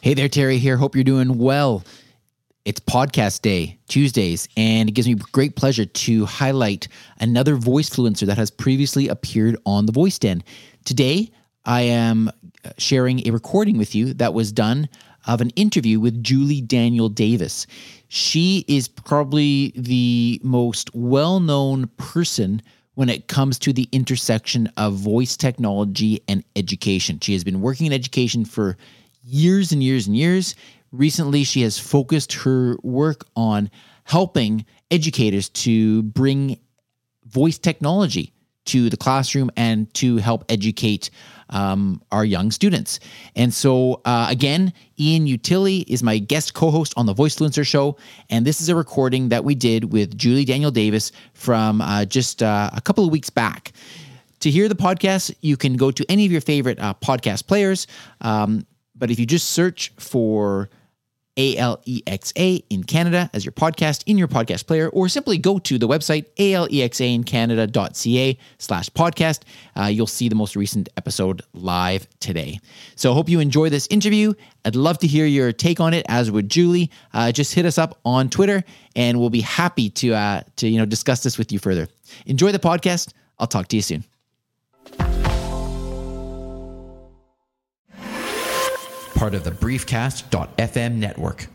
Hey there, Teri here. Hope you're doing well. It's podcast day, Tuesdays, and it gives me great pleasure to highlight another voice fluencer that has previously appeared on The Voice Den. Today, I am uh, sharing a recording with you that was done of an interview with Julie Daniel Davis. She is probably the most well known person when it comes to the intersection of voice technology and education. She has been working in education for years and years and years. Recently, she has focused her work on helping educators to bring voice technology to the classroom and to help educate um, our young students. And so, uh, again, Ian Utile is my guest co host on the Voice Fluencer Show. And this is a recording that we did with Julie Daniel Davis from uh, just uh, a couple of weeks back. To hear the podcast, you can go to any of your favorite uh, podcast players. Um, but if you just search for ALEXA in Canada as your podcast in your podcast player, or simply go to the website alexaincanada.ca slash podcast. Uh, you'll see the most recent episode live today. So I hope you enjoy this interview. I'd love to hear your take on it, as would Julie. Uh, just hit us up on Twitter, and we'll be happy to uh, to you know discuss this with you further. Enjoy the podcast. I'll talk to you soon. Part of the Briefcast.fm network.